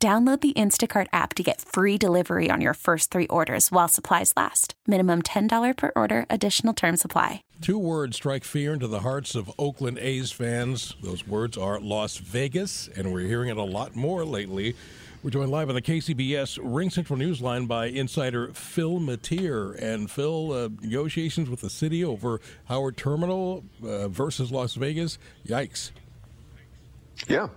Download the Instacart app to get free delivery on your first three orders while supplies last. Minimum $10 per order, additional term supply. Two words strike fear into the hearts of Oakland A's fans. Those words are Las Vegas, and we're hearing it a lot more lately. We're joined live on the KCBS Ring Central Newsline by insider Phil Matier. And Phil, uh, negotiations with the city over Howard Terminal uh, versus Las Vegas. Yikes. Yeah.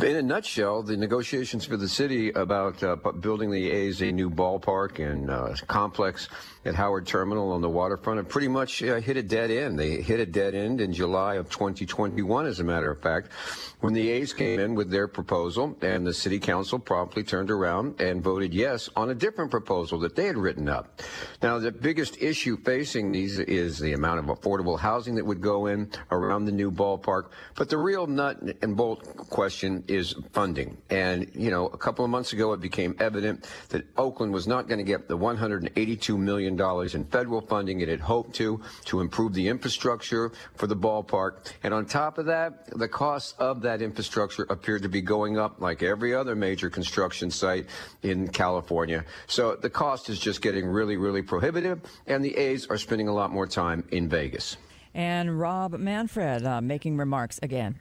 In a nutshell, the negotiations for the city about uh, building the A's a new ballpark and uh, complex at Howard Terminal on the waterfront have pretty much uh, hit a dead end. They hit a dead end in July of 2021, as a matter of fact, when the A's came in with their proposal and the city council promptly turned around and voted yes on a different proposal that they had written up. Now, the biggest issue facing these is the amount of affordable housing that would go in around the new ballpark. But the real nut and bolt question is funding. And, you know, a couple of months ago, it became evident that Oakland was not going to get the $182 million in federal funding it had hoped to, to improve the infrastructure for the ballpark. And on top of that, the cost of that infrastructure appeared to be going up like every other major construction site in California. So the cost is just getting really, really prohibitive, and the A's are spending a lot more time in Vegas. And Rob Manfred uh, making remarks again.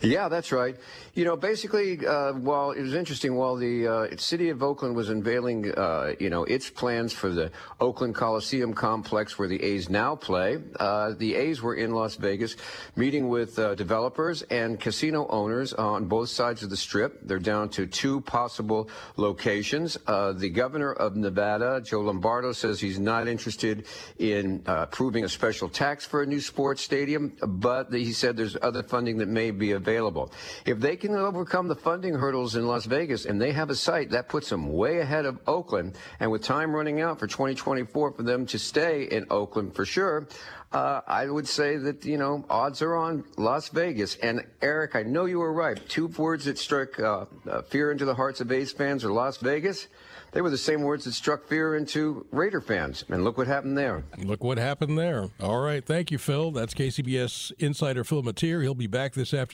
Yeah, that's right. You know, basically, uh, while it was interesting, while the uh, city of Oakland was unveiling, uh, you know, its plans for the Oakland Coliseum complex where the A's now play, uh, the A's were in Las Vegas meeting with uh, developers and casino owners on both sides of the strip. They're down to two possible locations. Uh, the governor of Nevada, Joe Lombardo, says he's not interested in approving a special tax for a new sports stadium, but he said there's other funding that may be be available. If they can overcome the funding hurdles in Las Vegas and they have a site, that puts them way ahead of Oakland. And with time running out for 2024 for them to stay in Oakland for sure, uh, I would say that, you know, odds are on Las Vegas. And Eric, I know you were right. Two words that struck uh, uh, fear into the hearts of A's fans are Las Vegas they were the same words that struck fear into Raider fans. And look what happened there. Look what happened there. All right. Thank you, Phil. That's KCBS insider Phil Matier. He'll be back this afternoon